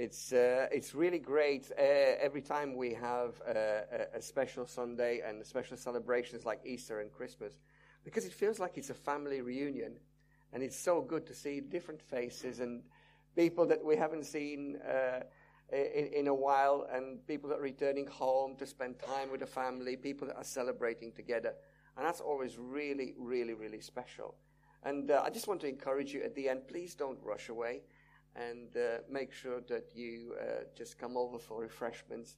it's, uh, it's really great uh, every time we have a, a, special Sunday and special celebrations like Easter and Christmas because it feels like it's a family reunion. And it's so good to see different faces and people that we haven't seen uh, in, in, a while, and people that are returning home to spend time with the family, people that are celebrating together. And that's always really, really, really special. And uh, I just want to encourage you at the end, please don't rush away and uh, make sure that you uh, just come over for refreshments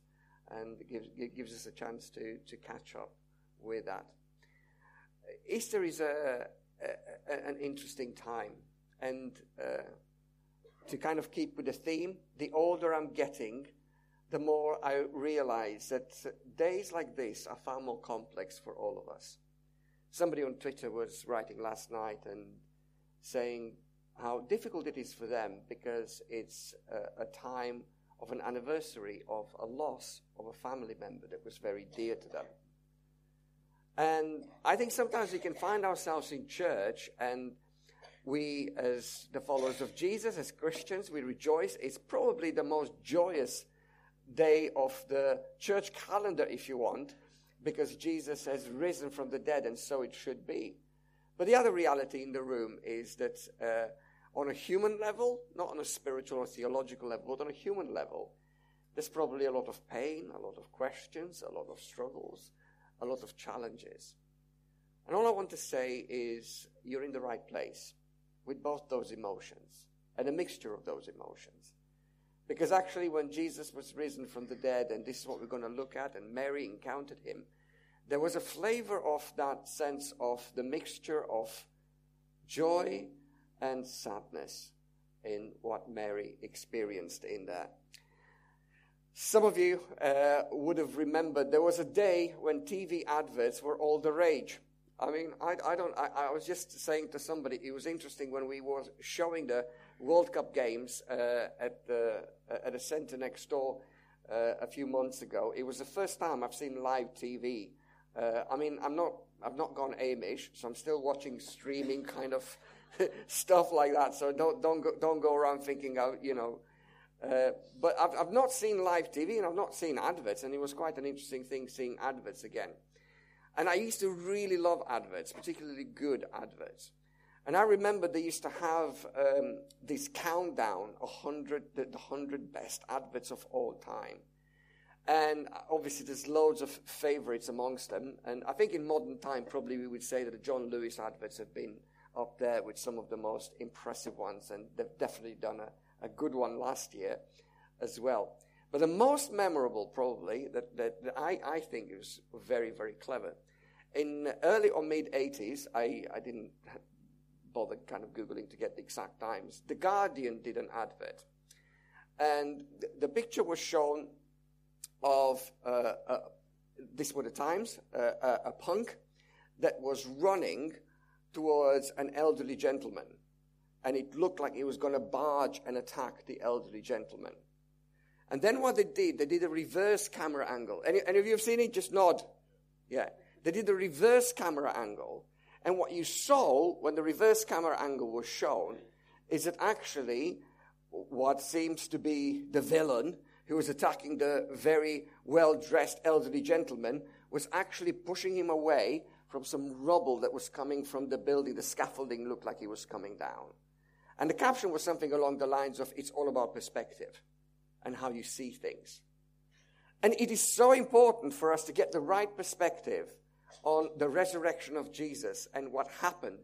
and gives, gives us a chance to, to catch up with that. Easter is a, a an interesting time. And uh, to kind of keep with the theme, the older I'm getting, the more I realize that days like this are far more complex for all of us. Somebody on Twitter was writing last night and saying how difficult it is for them because it's a, a time of an anniversary of a loss of a family member that was very dear to them. And I think sometimes we can find ourselves in church and we, as the followers of Jesus, as Christians, we rejoice. It's probably the most joyous day of the church calendar, if you want, because Jesus has risen from the dead, and so it should be. But the other reality in the room is that uh, on a human level, not on a spiritual or theological level, but on a human level, there's probably a lot of pain, a lot of questions, a lot of struggles, a lot of challenges. And all I want to say is you're in the right place with both those emotions and a mixture of those emotions. Because actually, when Jesus was risen from the dead, and this is what we're going to look at, and Mary encountered him, there was a flavor of that sense of the mixture of joy and sadness in what Mary experienced in there. Some of you uh, would have remembered there was a day when TV adverts were all the rage. I mean, I, I don't. I, I, was just saying to somebody, it was interesting when we were showing the World Cup games uh, at the at a centre next door uh, a few months ago. It was the first time I've seen live TV. Uh, I mean, I'm not. I've not gone Amish, so I'm still watching streaming kind of stuff like that. So don't don't go, don't go around thinking, you know. Uh, but I've, I've not seen live TV and I've not seen adverts, and it was quite an interesting thing seeing adverts again. And I used to really love adverts, particularly good adverts. And I remember they used to have um, this countdown, 100, the, the 100 best adverts of all time. And obviously, there's loads of favorites amongst them. And I think in modern time, probably we would say that the John Lewis adverts have been up there with some of the most impressive ones. And they've definitely done a, a good one last year as well. But the most memorable, probably, that, that, that I, I think is very, very clever. In early or mid 80s, I, I didn't bother kind of Googling to get the exact times. The Guardian did an advert. And the, the picture was shown of, uh, uh, this were the times, uh, uh, a punk that was running towards an elderly gentleman. And it looked like he was going to barge and attack the elderly gentleman. And then what they did, they did a reverse camera angle. Any, any of you have seen it? Just nod. Yeah. They did the reverse camera angle. And what you saw when the reverse camera angle was shown is that actually what seems to be the villain who was attacking the very well dressed elderly gentleman was actually pushing him away from some rubble that was coming from the building. The scaffolding looked like it was coming down. And the caption was something along the lines of, It's all about perspective and how you see things. And it is so important for us to get the right perspective on the resurrection of Jesus and what happened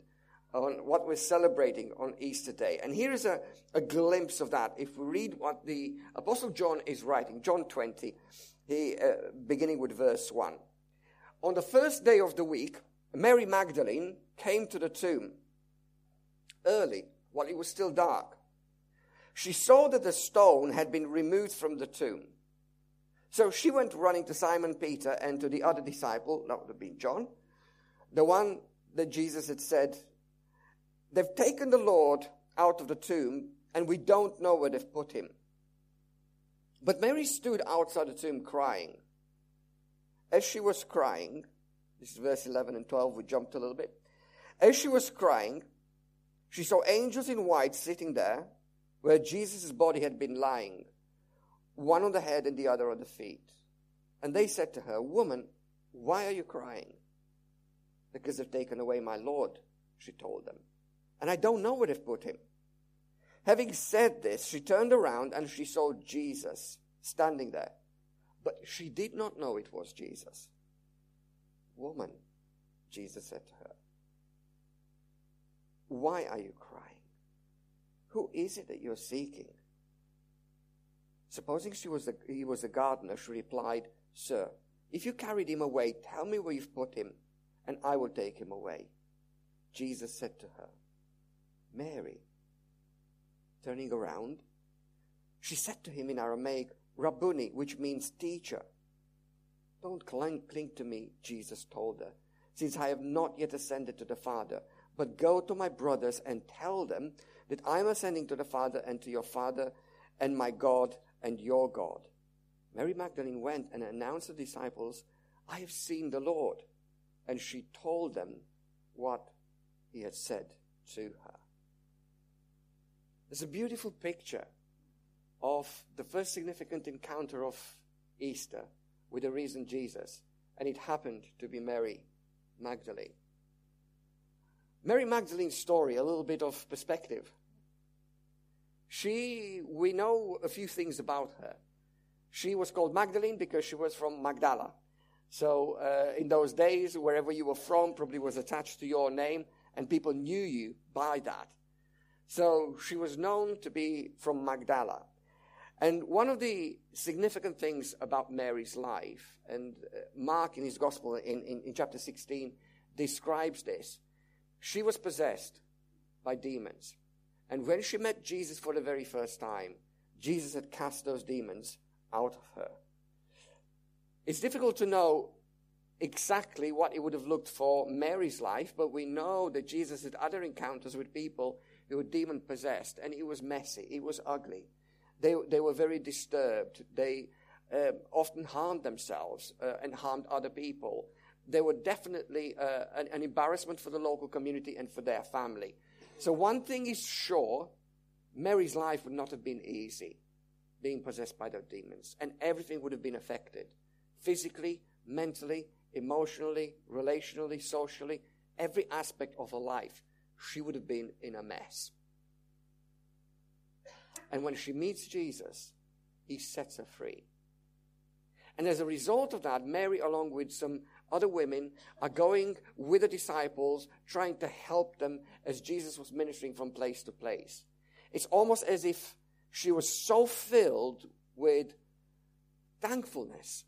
on what we're celebrating on Easter Day. And here is a, a glimpse of that. If we read what the Apostle John is writing, John 20, he, uh, beginning with verse 1. On the first day of the week, Mary Magdalene came to the tomb early while it was still dark she saw that the stone had been removed from the tomb. So she went running to Simon Peter and to the other disciple, that would have been John, the one that Jesus had said, They've taken the Lord out of the tomb, and we don't know where they've put him. But Mary stood outside the tomb crying. As she was crying, this is verse 11 and 12, we jumped a little bit. As she was crying, she saw angels in white sitting there where Jesus' body had been lying, one on the head and the other on the feet. And they said to her, Woman, why are you crying? Because they've taken away my Lord, she told them. And I don't know where they've put him. Having said this, she turned around and she saw Jesus standing there. But she did not know it was Jesus. Woman, Jesus said to her, Why are you crying? Who is it that you're seeking? Supposing she was a, he was a gardener, she replied, Sir, if you carried him away, tell me where you've put him, and I will take him away. Jesus said to her, Mary. Turning around, she said to him in Aramaic, Rabboni, which means teacher. Don't cling, cling to me, Jesus told her, since I have not yet ascended to the Father. But go to my brothers and tell them that I am ascending to the Father and to your Father and my God and your God. Mary Magdalene went and announced to the disciples, I have seen the Lord. And she told them what he had said to her. There's a beautiful picture of the first significant encounter of Easter with the risen Jesus, and it happened to be Mary Magdalene. Mary Magdalene's story, a little bit of perspective. She, we know a few things about her. She was called Magdalene because she was from Magdala. So, uh, in those days, wherever you were from probably was attached to your name, and people knew you by that. So, she was known to be from Magdala. And one of the significant things about Mary's life, and uh, Mark in his gospel in, in, in chapter 16 describes this, she was possessed by demons. And when she met Jesus for the very first time, Jesus had cast those demons out of her. It's difficult to know exactly what it would have looked for Mary's life, but we know that Jesus had other encounters with people who were demon possessed, and it was messy, it was ugly. They, they were very disturbed. They uh, often harmed themselves uh, and harmed other people. They were definitely uh, an, an embarrassment for the local community and for their family. So, one thing is sure Mary's life would not have been easy being possessed by those demons, and everything would have been affected physically, mentally, emotionally, relationally, socially, every aspect of her life. She would have been in a mess. And when she meets Jesus, he sets her free. And as a result of that, Mary, along with some other women, are going with the disciples, trying to help them as Jesus was ministering from place to place. It's almost as if she was so filled with thankfulness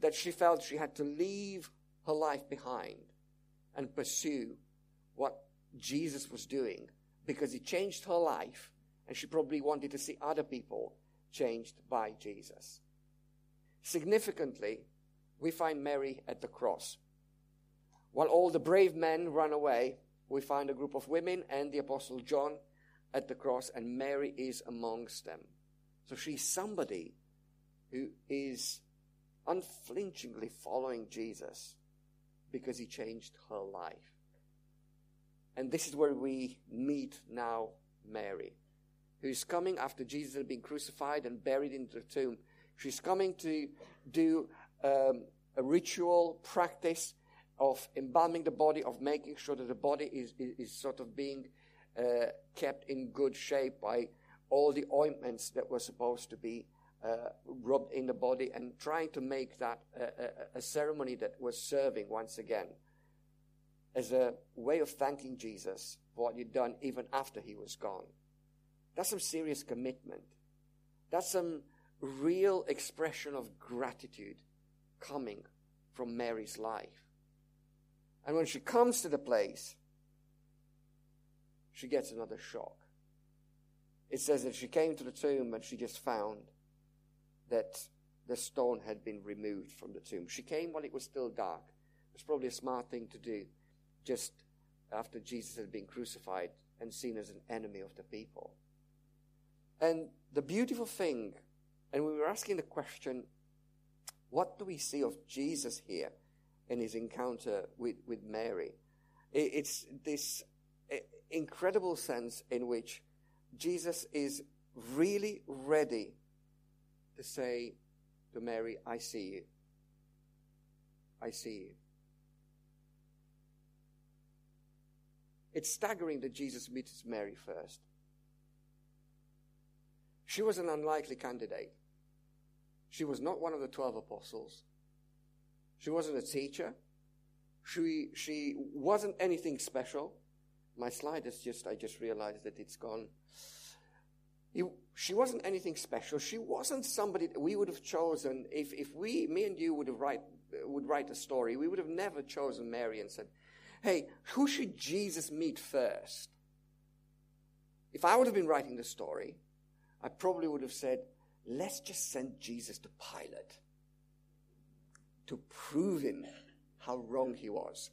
that she felt she had to leave her life behind and pursue what Jesus was doing because he changed her life and she probably wanted to see other people changed by Jesus. Significantly, we find Mary at the cross. While all the brave men run away, we find a group of women and the Apostle John at the cross, and Mary is amongst them. So she's somebody who is unflinchingly following Jesus because he changed her life. And this is where we meet now Mary who's coming after Jesus had been crucified and buried in the tomb. She's coming to do um, a ritual practice of embalming the body, of making sure that the body is, is, is sort of being uh, kept in good shape by all the ointments that were supposed to be uh, rubbed in the body and trying to make that a, a, a ceremony that was serving once again as a way of thanking Jesus for what he'd done even after he was gone. That's some serious commitment. That's some real expression of gratitude coming from Mary's life. And when she comes to the place, she gets another shock. It says that she came to the tomb and she just found that the stone had been removed from the tomb. She came while it was still dark. It was probably a smart thing to do just after Jesus had been crucified and seen as an enemy of the people. And the beautiful thing, and we were asking the question, what do we see of Jesus here in his encounter with, with Mary? It's this eh, incredible sense in which Jesus is really ready to say to Mary, I see you. I see you. It's staggering that Jesus meets Mary first. She was an unlikely candidate. She was not one of the 12 apostles. She wasn't a teacher. She, she wasn't anything special. My slide is just, I just realized that it's gone. she wasn't anything special. She wasn't somebody that we would have chosen. If, if we, me and you would have write, would write a story, we would have never chosen Mary and said, hey, who should Jesus meet first? If I would have been writing the story, I probably would have said, let's just send Jesus to Pilate to prove him how wrong he was.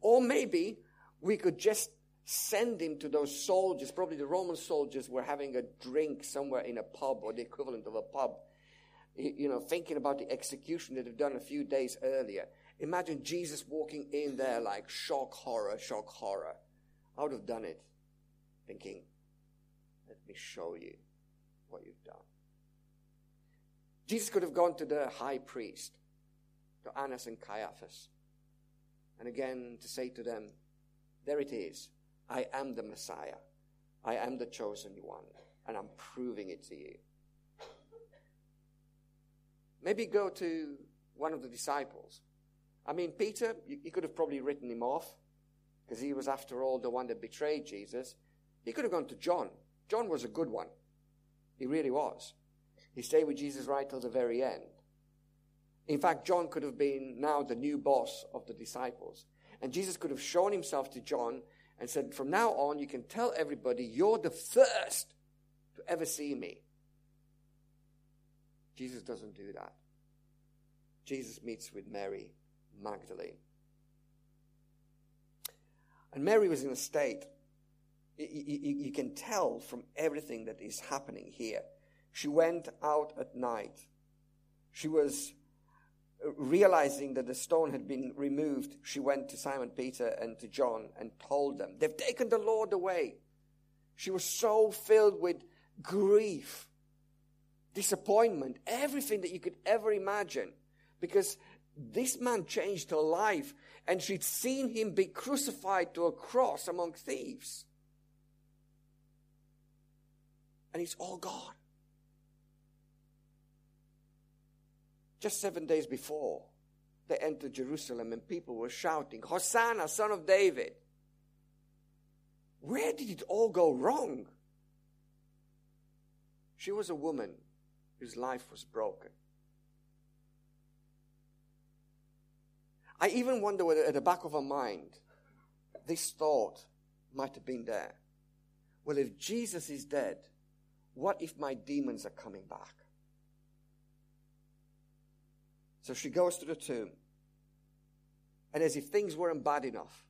Or maybe we could just send him to those soldiers. Probably the Roman soldiers were having a drink somewhere in a pub or the equivalent of a pub, you know, thinking about the execution that they've done a few days earlier. Imagine Jesus walking in there like shock horror, shock horror. I would have done it, thinking, let me show you what you've done. Jesus could have gone to the high priest, to Annas and Caiaphas, and again to say to them, There it is. I am the Messiah. I am the chosen one, and I'm proving it to you. Maybe go to one of the disciples. I mean, Peter, you, could have probably written him off because he was, after all, the one that betrayed Jesus. He could have gone to John. John was a good one. He really was. He stayed with Jesus right till the very end. In fact, John could have been now the new boss of the disciples. And Jesus could have shown himself to John and said, From now on, you can tell everybody you're the first to ever see me. Jesus doesn't do that. Jesus meets with Mary Magdalene. And Mary was in a state, you, you, you can tell from everything that is happening here. She went out at night. She was uh, realizing that the stone had been removed. She went to Simon Peter and to John and told them, They've taken the Lord away. She was so filled with grief, disappointment, everything that you could ever imagine. Because this man changed her life and she'd seen him be crucified to a cross among thieves. And it's all gone. Just seven days before, they entered Jerusalem and people were shouting, Hosanna, son of David. Where did it all go wrong? She was a woman whose life was broken. I even wonder whether at the back of her mind, this thought might have been there. Well, if Jesus is dead, what if my demons are coming back? So she goes to the tomb. And as if things weren't bad enough,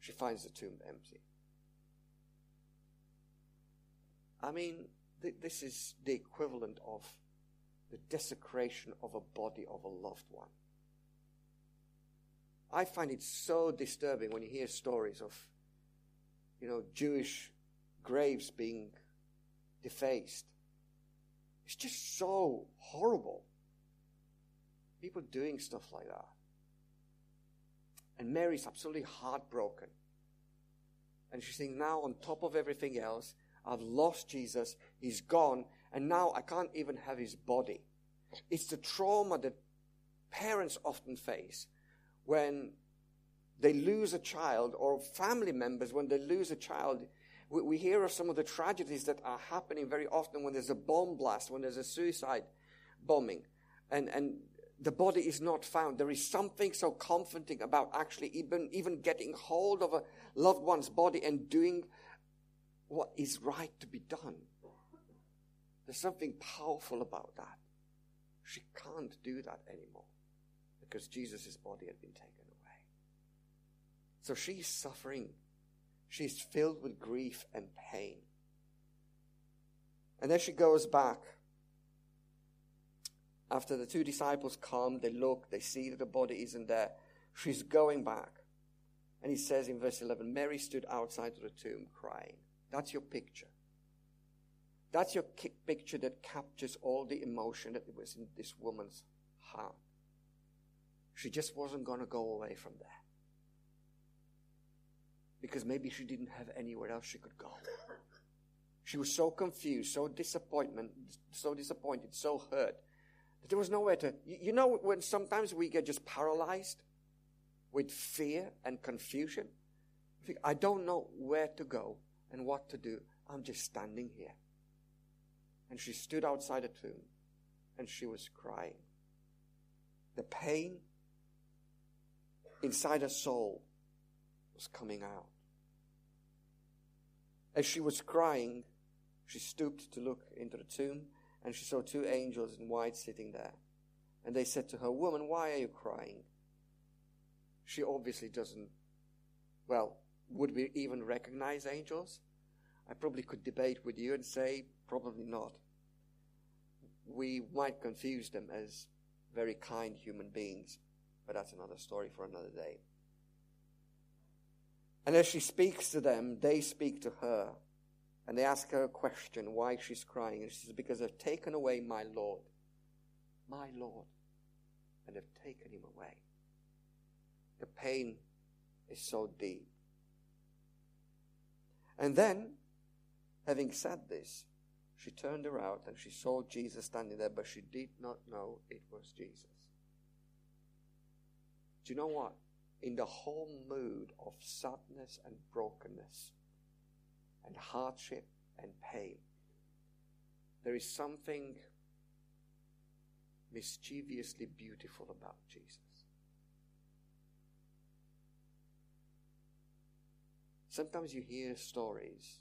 she finds the tomb empty. I mean, th- this is the equivalent of the desecration of a body of a loved one. I find it so disturbing when you hear stories of, you know, Jewish graves being defaced. It's just so horrible. People doing stuff like that. And Mary's absolutely heartbroken. And she's saying, now on top of everything else, I've lost Jesus, he's gone, and now I can't even have his body. It's the trauma that parents often face when they lose a child, or family members when they lose a child. We, we hear of some of the tragedies that are happening very often when there's a bomb blast, when there's a suicide bombing. And, and the body is not found. There is something so comforting about actually even, even getting hold of a loved one's body and doing what is right to be done. There's something powerful about that. She can't do that anymore because Jesus' body had been taken away. So she's suffering. She's filled with grief and pain. And then she goes back after the two disciples come, they look, they see that the body isn't there. She's going back. And he says in verse 11, Mary stood outside of the tomb crying. That's your picture. That's your picture that captures all the emotion that was in this woman's heart. She just wasn't going to go away from there. Because maybe she didn't have anywhere else she could go. She was so confused, so disappointment, so disappointed, so hurt that there was nowhere to. You know, when sometimes we get just paralyzed with fear and confusion. I don't know where to go and what to do. I'm just standing here. And she stood outside the tomb and she was crying. The pain inside her soul was coming out. As she was crying, she stooped to look into the tomb and she saw two angels in white sitting there. And they said to her, Woman, why are you crying? She obviously doesn't, well, would we even recognize angels? I probably could debate with you and say, probably not. We might confuse them as very kind human beings, but that's another story for another day. And as she speaks to them, they speak to her. And they ask her a question why she's crying. And she says, Because they've taken away my Lord. My Lord. And they've taken him away. The pain is so deep. And then, having said this, she turned around and she saw Jesus standing there, but she did not know it was Jesus. Do you know what? In the whole mood of sadness and brokenness and hardship and pain, there is something mischievously beautiful about Jesus. Sometimes you hear stories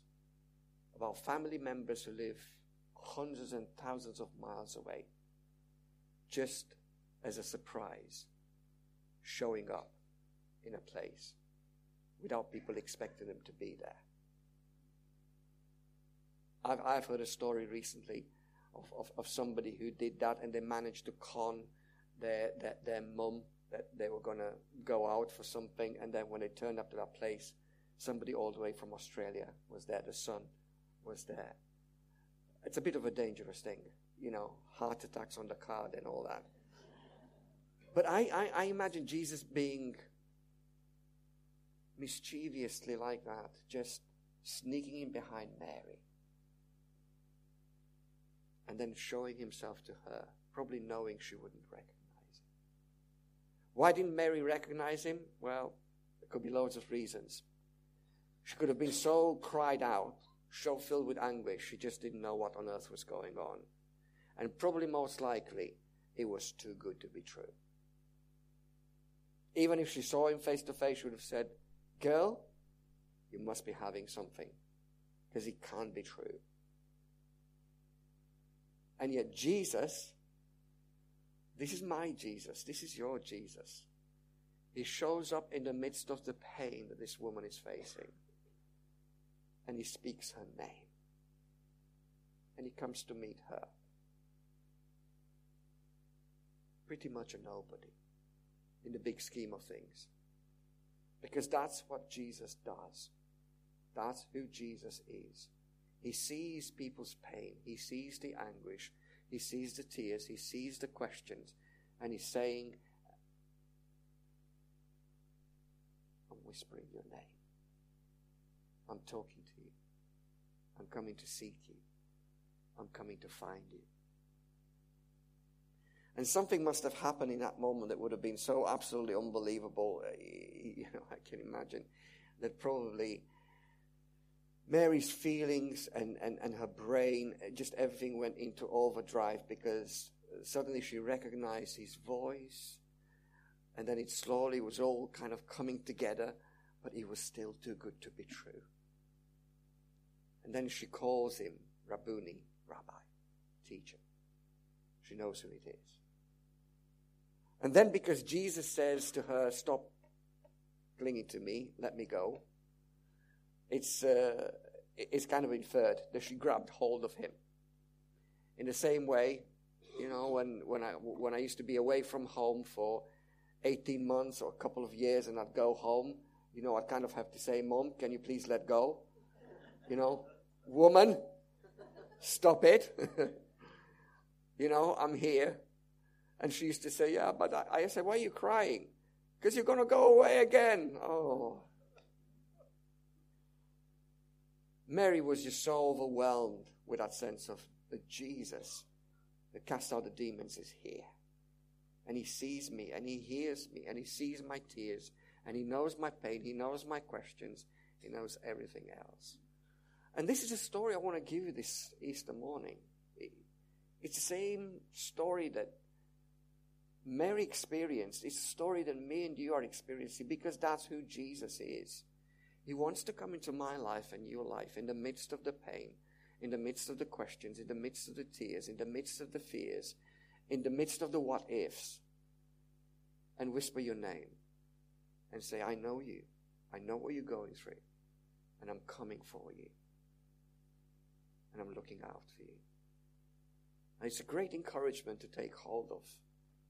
about family members who live hundreds and thousands of miles away just as a surprise showing up in a place without people expecting them to be there. I've, I've heard a story recently of, of, of somebody who did that and they managed to con their, their, their mum that they were going to go out for something and then when they turned up to that place, Somebody all the way from Australia was there. The son was there. It's a bit of a dangerous thing, you know, heart attacks on the card and all that. But I, I, I imagine Jesus being mischievously like that, just sneaking in behind Mary and then showing himself to her, probably knowing she wouldn't recognize him. Why didn't Mary recognize him? Well, there could be loads of reasons. She could have been so cried out, so filled with anguish, she just didn't know what on earth was going on. And probably most likely, it was too good to be true. Even if she saw him face to face, she would have said, Girl, you must be having something, because it can't be true. And yet, Jesus, this is my Jesus, this is your Jesus. He shows up in the midst of the pain that this woman is facing and he speaks her name. And he comes to meet her. Pretty much a nobody in the big scheme of things. Because that's what Jesus does. That's who Jesus is. He sees people's pain. He sees the anguish. He sees the tears. He sees the questions. And he's saying, I'm whispering your name. I'm talking to you. I'm coming to seek you. I'm coming to find you. And something must have happened in that moment that would have been so absolutely unbelievable. Uh, you know, I can imagine that probably Mary's feelings and, and, and her brain, uh, just everything went into overdrive because suddenly she recognized his voice. And then it slowly was all kind of coming together, but it was still too good to be true. And then she calls him Rabboni, Rabbi, teacher. She knows who it is. And then because Jesus says to her, Stop clinging to me, let me go, it's, uh, it's kind of inferred that she grabbed hold of him. In the same way, you know, when, when, I, when I used to be away from home for 18 months or a couple of years and I'd go home, you know, I'd kind of have to say, Mom, can you please let go? You know, woman, Stop it. you know, I'm here. And she used to say, Yeah, but I, I said, Why are you crying? Because you're going to go away again. Oh. Mary was just so overwhelmed with that sense of that Jesus, that cast out the demons, is here. And he sees me, and he hears me, and he sees my tears, and he knows my pain, he knows my questions, he knows everything else. And this is a story I want to give you this Easter morning. It's the same story that Mary experienced. It's a story that me and you are experiencing because that's who Jesus is. He wants to come into my life and your life in the midst of the pain, in the midst of the questions, in the midst of the tears, in the midst of the fears, in the midst of the what ifs, and whisper your name and say, I know you. I know what you're going through, and I'm coming for you, and I'm looking out for you. And it's a great encouragement to take hold of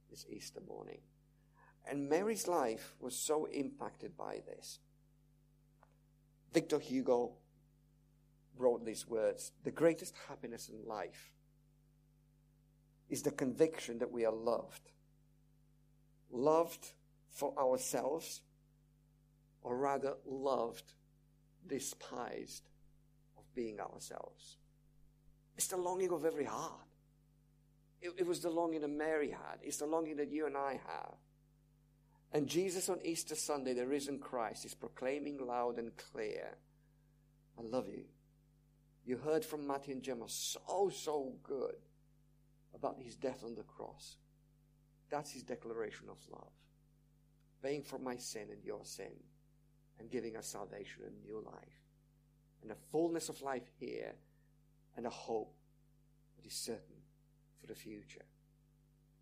this Easter morning. And Mary's life was so impacted by this. Victor Hugo wrote these words The greatest happiness in life is the conviction that we are loved. Loved for ourselves, or rather, loved, despised of being ourselves. It's the longing of every heart. It, it was the longing that Mary had. It's the longing that you and I have. And Jesus on Easter Sunday, the risen Christ, is proclaiming loud and clear, I love you. You heard from Matthew and Gemma so, so good about his death on the cross. That's his declaration of love. Paying for my sin and your sin and giving us salvation and new life. And a fullness of life here and a hope that is certain for the future.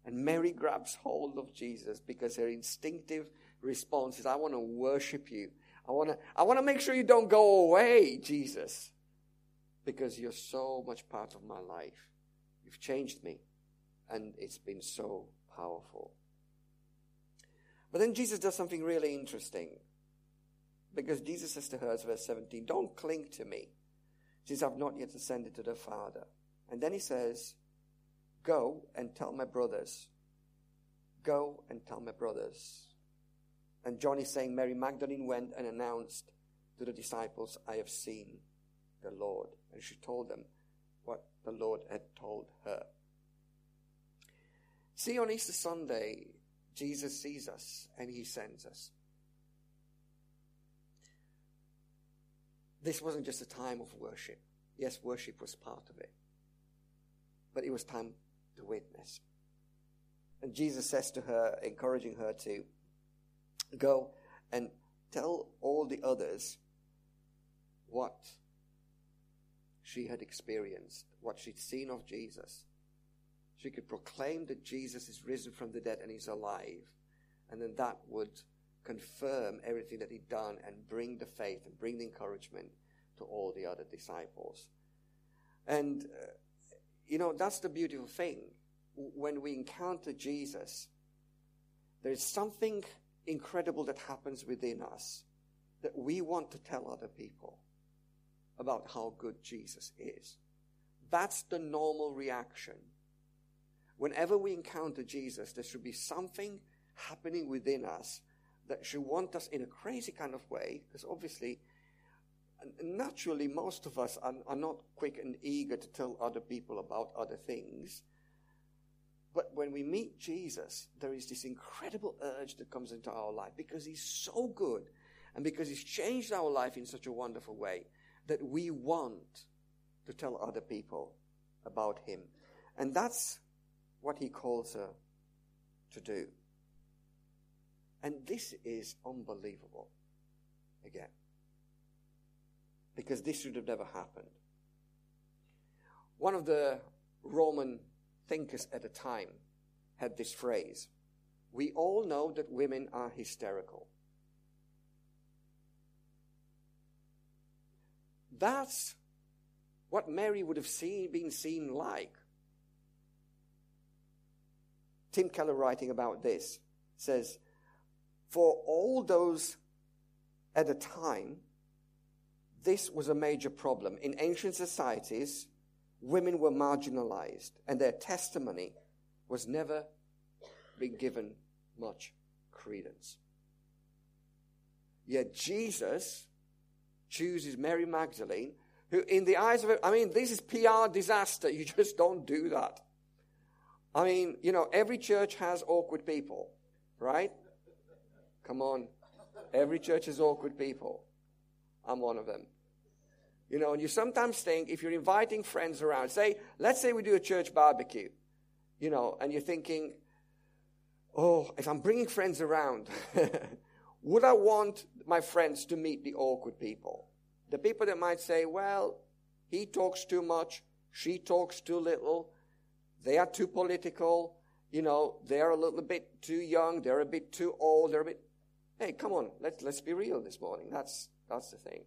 And Mary grabs hold of Jesus because her instinctive response is, I want to worship you. I want to, I want to make sure you don't go away, Jesus, because you're so much part of my life. You've changed me, and it's been so powerful. But then Jesus does something really interesting because Jesus says to her, verse 17, Don't cling to me, since I've not yet ascended to the Father. And then he says, Go and tell my brothers. Go and tell my brothers. And John is saying, Mary Magdalene went and announced to the disciples, I have seen the Lord. And she told them what the Lord had told her. See, on Easter Sunday, Jesus sees us and he sends us. This wasn't just a time of worship. Yes, worship was part of it. But it was time to witness. And Jesus says to her, encouraging her to go and tell all the others what she had experienced, what she'd seen of Jesus. She could proclaim that Jesus is risen from the dead and he's alive. And then that would confirm everything that he'd done and bring the faith and bring the encouragement to all the other disciples. And uh, you know, that's the beautiful thing. When we encounter Jesus, there's something incredible that happens within us that we want to tell other people about how good Jesus is. That's the normal reaction. Whenever we encounter Jesus, there should be something happening within us that should want us in a crazy kind of way, because obviously naturally, most of us are, are not quick and eager to tell other people about other things. But when we meet Jesus, there is this incredible urge that comes into our life because he's so good and because he's changed our life in such a wonderful way that we want to tell other people about him. And that's what he calls her to do. And this is unbelievable. Again because this should have never happened. One of the Roman thinkers at the time had this phrase We all know that women are hysterical. That's what Mary would have seen, been seen like. Tim Keller, writing about this, says, For all those at the time this was a major problem. In ancient societies, women were marginalized, and their testimony was never been given much credence. Yet Jesus chooses Mary Magdalene, who, in the eyes of I mean, this is PR disaster. You just don't do that. I mean, you know, every church has awkward people, right? Come on. Every church has awkward people. I'm one of them. You know, and you sometimes think if you're inviting friends around, say, let's say we do a church barbecue, you know, and you're thinking, oh, if I'm bringing friends around, would I want my friends to meet the awkward people? The people that might say, well, he talks too much, she talks too little, they are too political, you know, they're a little bit too young, they're a bit too old, they're a bit. Hey, come on, let's, let's be real this morning. That's, that's the thing.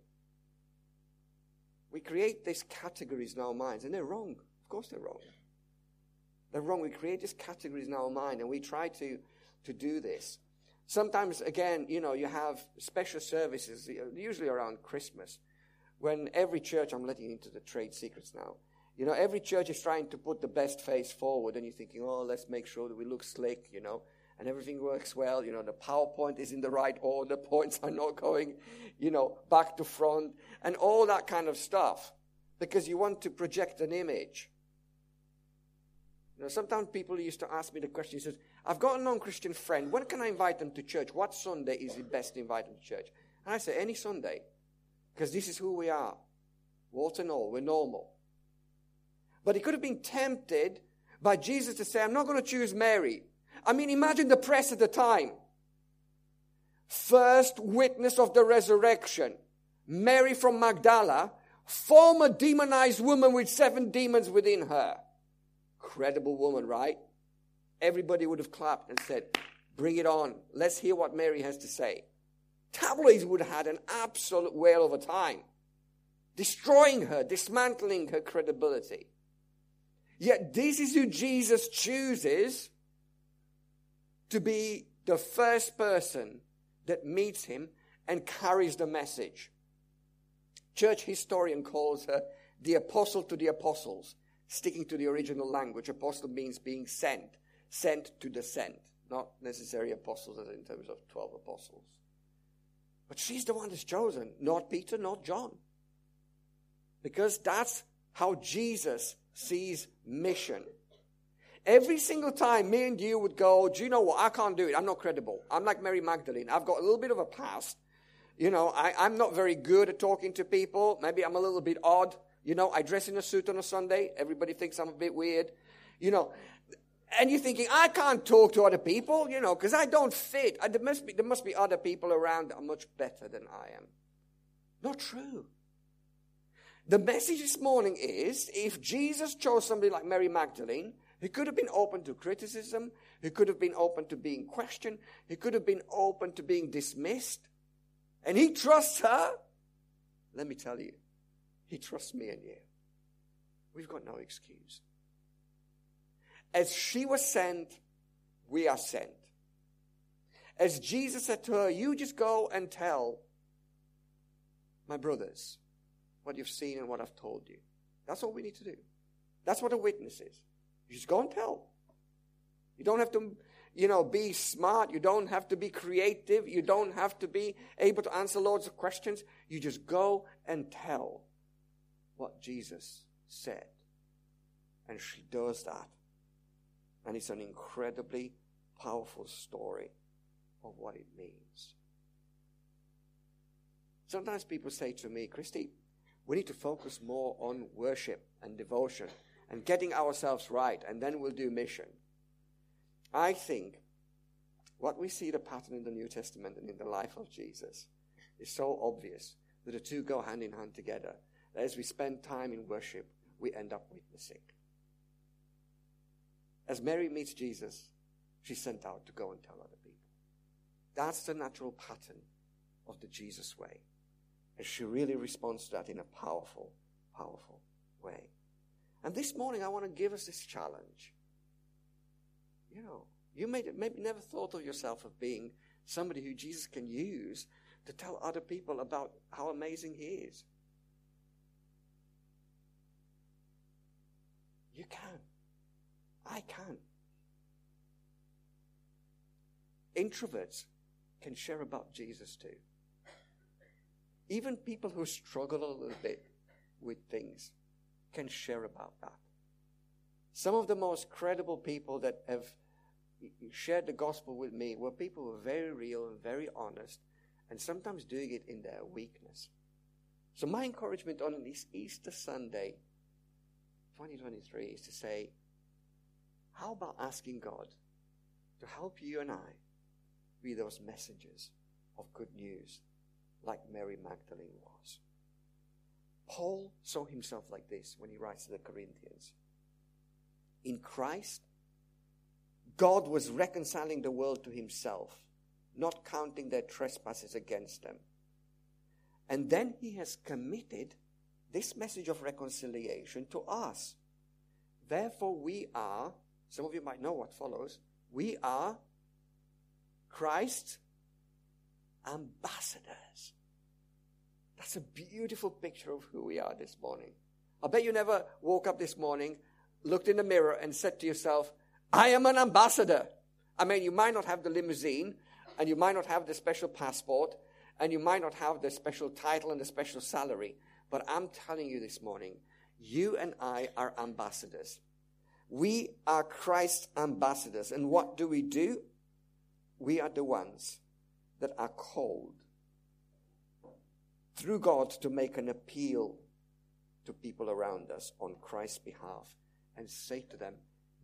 We create these categories in our minds, and they're wrong. Of course, they're wrong. They're wrong. We create these categories in our mind, and we try to, to do this. Sometimes, again, you know, you have special services, usually around Christmas, when every church, I'm letting into the trade secrets now, you know, every church is trying to put the best face forward, and you're thinking, oh, let's make sure that we look slick, you know, and everything works well. You know, the PowerPoint is in the right order, points are not going, you know, back to front, and all that kind of stuff, because you want to project an image. You know, sometimes people used to ask me the question, he says, I've got a non-Christian friend. When can I invite them to church? What Sunday is it best to invite them to church? And I say, any Sunday. Because this is who we are. Walter and all, we're normal. But he could have been tempted by Jesus to say, I'm not going to choose Mary. I mean, imagine the press at the time. First witness of the resurrection, Mary from Magdala, former demonized woman with seven demons within her. Credible woman, right? Everybody would have clapped and said, Bring it on. Let's hear what Mary has to say. Tabloids would have had an absolute whale of a time, destroying her, dismantling her credibility. Yet, this is who Jesus chooses to be the first person that meets him and carries the message. Church historian calls her the apostle to the apostles sticking to the original language. Apostle means being sent, sent to the sent, not necessarily apostles as in terms of 12 apostles. But she's the one that's chosen, not Peter, not John. Because that's how Jesus sees mission. Every single time me and you would go, do you know what? I can't do it. I'm not credible. I'm like Mary Magdalene. I've got a little bit of a past. You know, I, I'm not very good at talking to people. Maybe I'm a little bit odd. You know, I dress in a suit on a Sunday. Everybody thinks I'm a bit weird. You know, and you're thinking, I can't talk to other people, you know, because I don't fit. I, there, must be, there must be other people around that are much better than I am. Not true. The message this morning is if Jesus chose somebody like Mary Magdalene, he could have been open to criticism, he could have been open to being questioned, he could have been open to being dismissed, and he trusts her, let me tell you, he trusts me and you. We've got no excuse. As she was sent, we are sent. As Jesus said to her, You just go and tell my brothers what you've seen and what I've told you. That's all we need to do. That's what a witness is. Just go and tell. You don't have to, you know, be smart. You don't have to be creative. You don't have to be able to answer loads of questions. You just go and tell what Jesus said. And she does that. And it's an incredibly powerful story of what it means. Sometimes people say to me, Cristi, we need to focus more on worship and devotion and getting ourselves right, and then we'll do mission. I think what we see the pattern in the New Testament and in the life of Jesus is so obvious that the two go hand in hand together That as we spend time in worship, we end up witnessing. As Mary meets Jesus, she's sent out to go and tell other people. That's the natural pattern of the Jesus way. And she really responds to that in a powerful, powerful way. And this morning, I want to give us this challenge. You know, you may, maybe never thought of yourself as being somebody who Jesus can use to tell other people about how amazing He is. You can. I can. Introverts can share about Jesus too. Even people who struggle a little bit with things can share about that. Some of the most credible people that have shared the gospel with me were people who were very real and very honest and sometimes doing it in their weakness. So, my encouragement on this Easter Sunday 2023 is to say, how about asking God to help you and I be those messengers of good news like Mary Magdalene was? Paul saw himself like this when he writes to the Corinthians. In Christ, God was reconciling the world to himself, not counting their trespasses against them. And then he has committed this message of reconciliation to us. Therefore, we are, some of you might know what follows, we are Christ's ambassadors. That's a beautiful picture of who we are this morning. I bet you never woke up this morning, looked in the mirror, and said to yourself, I am an ambassador. I mean, you might not have the limousine, and you might not have the special passport, and you might not have the special title and the special salary. But I'm telling you this morning, you and I are ambassadors. We are Christ's ambassadors. And what do we do? We are the ones that are called through God to make an appeal to people around us on Christ's behalf and say to them,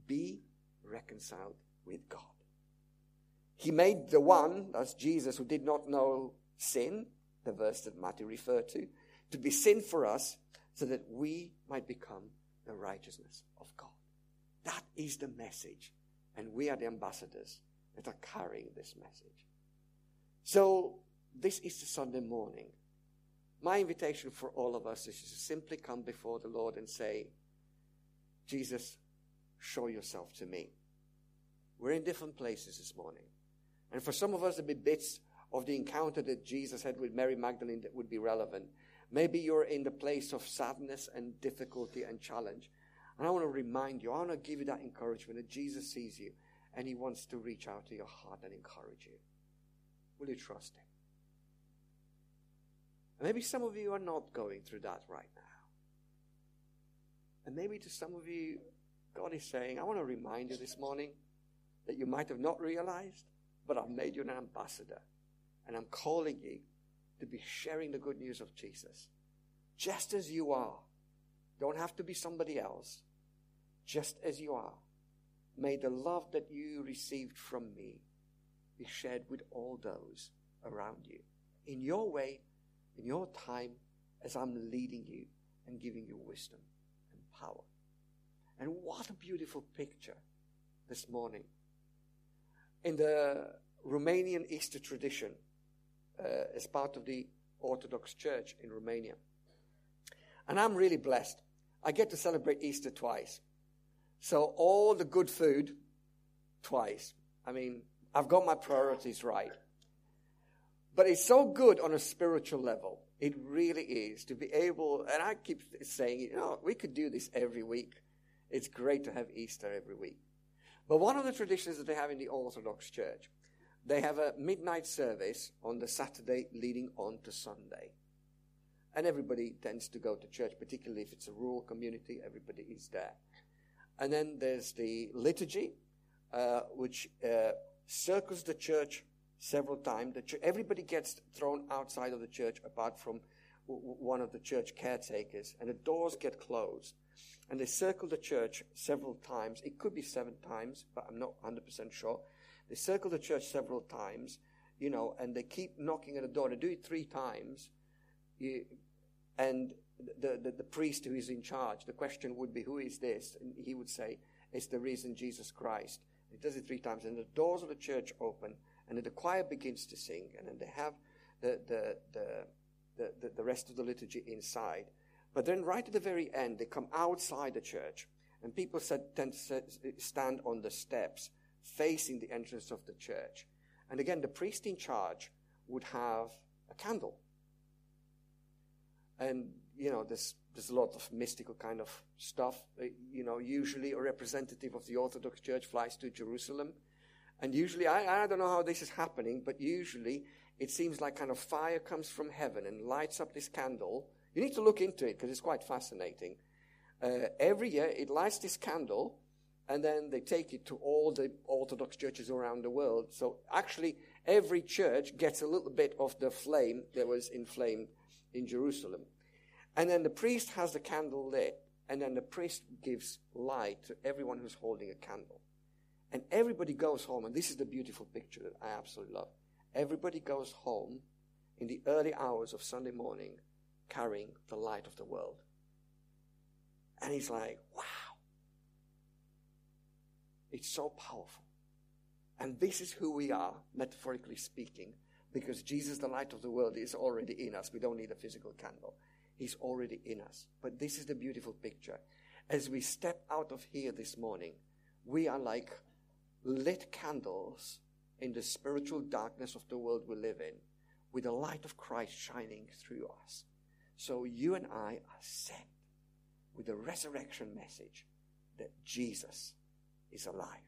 Be reconciled with God. He made the one, that's Jesus, who did not know sin, the verse that Matthew referred to, to be sin for us so that we might become the righteousness of God. That is the message. And we are the ambassadors that are carrying this message. So, this is the Sunday morning. My invitation for all of us is to simply come before the Lord and say, Jesus, show yourself to me. We're in different places this morning. And for some of us, there'll be bits of the encounter that Jesus had with Mary Magdalene that would be relevant. Maybe you're in the place of sadness and difficulty and challenge. And I want to remind you, I want to give you that encouragement that Jesus sees you and he wants to reach out to your heart and encourage you. Will you trust him? Maybe some of you are not going through that right now. And maybe to some of you, God is saying, I want to remind you this morning that you might have not realized, but I've made you an ambassador. And I'm calling you to be sharing the good news of Jesus. Just as you are. Don't have to be somebody else. Just as you are. May the love that you received from me be shared with all those around you. In your way, in your time, as I'm leading you and giving you wisdom and power. And what a beautiful picture this morning. In the Romanian Easter tradition, uh, as part of the Orthodox Church in Romania. And I'm really blessed. I get to celebrate Easter twice. So, all the good food, twice. I mean, I've got my priorities right. But it's so good on a spiritual level. It really is to be able, and I keep saying, you know, we could do this every week. It's great to have Easter every week. But one of the traditions that they have in the Orthodox Church they have a midnight service on the Saturday leading on to Sunday. And everybody tends to go to church, particularly if it's a rural community, everybody is there. And then there's the liturgy, uh, which uh, circles the church several times. Everybody gets thrown outside of the church apart from w- one of the church caretakers, and the doors get closed. And they circle the church several times. It could be seven times, but I'm not 100% sure. They circle the church several times, you know, and they keep knocking at the door. They do it three times. You, and the, the, the, priest who is in charge, the question would be, Who is this? And he would say, It's the risen Jesus Christ. He does it three times, and the doors of the church open, and then the choir begins to sing, and then they have the, the, the, the, the rest of the liturgy inside. But then, right at the very end, they come outside the church, and people stand on the steps facing the entrance of the church. And again, the priest in charge would have a candle. And you know, there's, there's a lot of mystical kind of stuff. Uh, you know, usually a representative of the Orthodox Church flies to Jerusalem. And usually, I, I don't know how this is happening, but usually it seems like kind of fire comes from heaven and lights up this candle. You need to look into it because it's quite fascinating. Uh, every year it lights this candle and then they take it to all the Orthodox churches around the world. So actually, every church gets a little bit of the flame that was inflamed in Jerusalem. And then the priest has the candle lit, and then the priest gives light to everyone who's holding a candle. And everybody goes home, and this is the beautiful picture that I absolutely love. Everybody goes home in the early hours of Sunday morning carrying the light of the world. And he's like, wow. It's so powerful. And this is who we are, metaphorically speaking, because Jesus, the light of the world, is already in us. We don't need a physical candle. He's already in us. But this is the beautiful picture. As we step out of here this morning, we are like lit candles in the spiritual darkness of the world we live in, with the light of Christ shining through us. So you and I are sent with the resurrection message that Jesus is alive.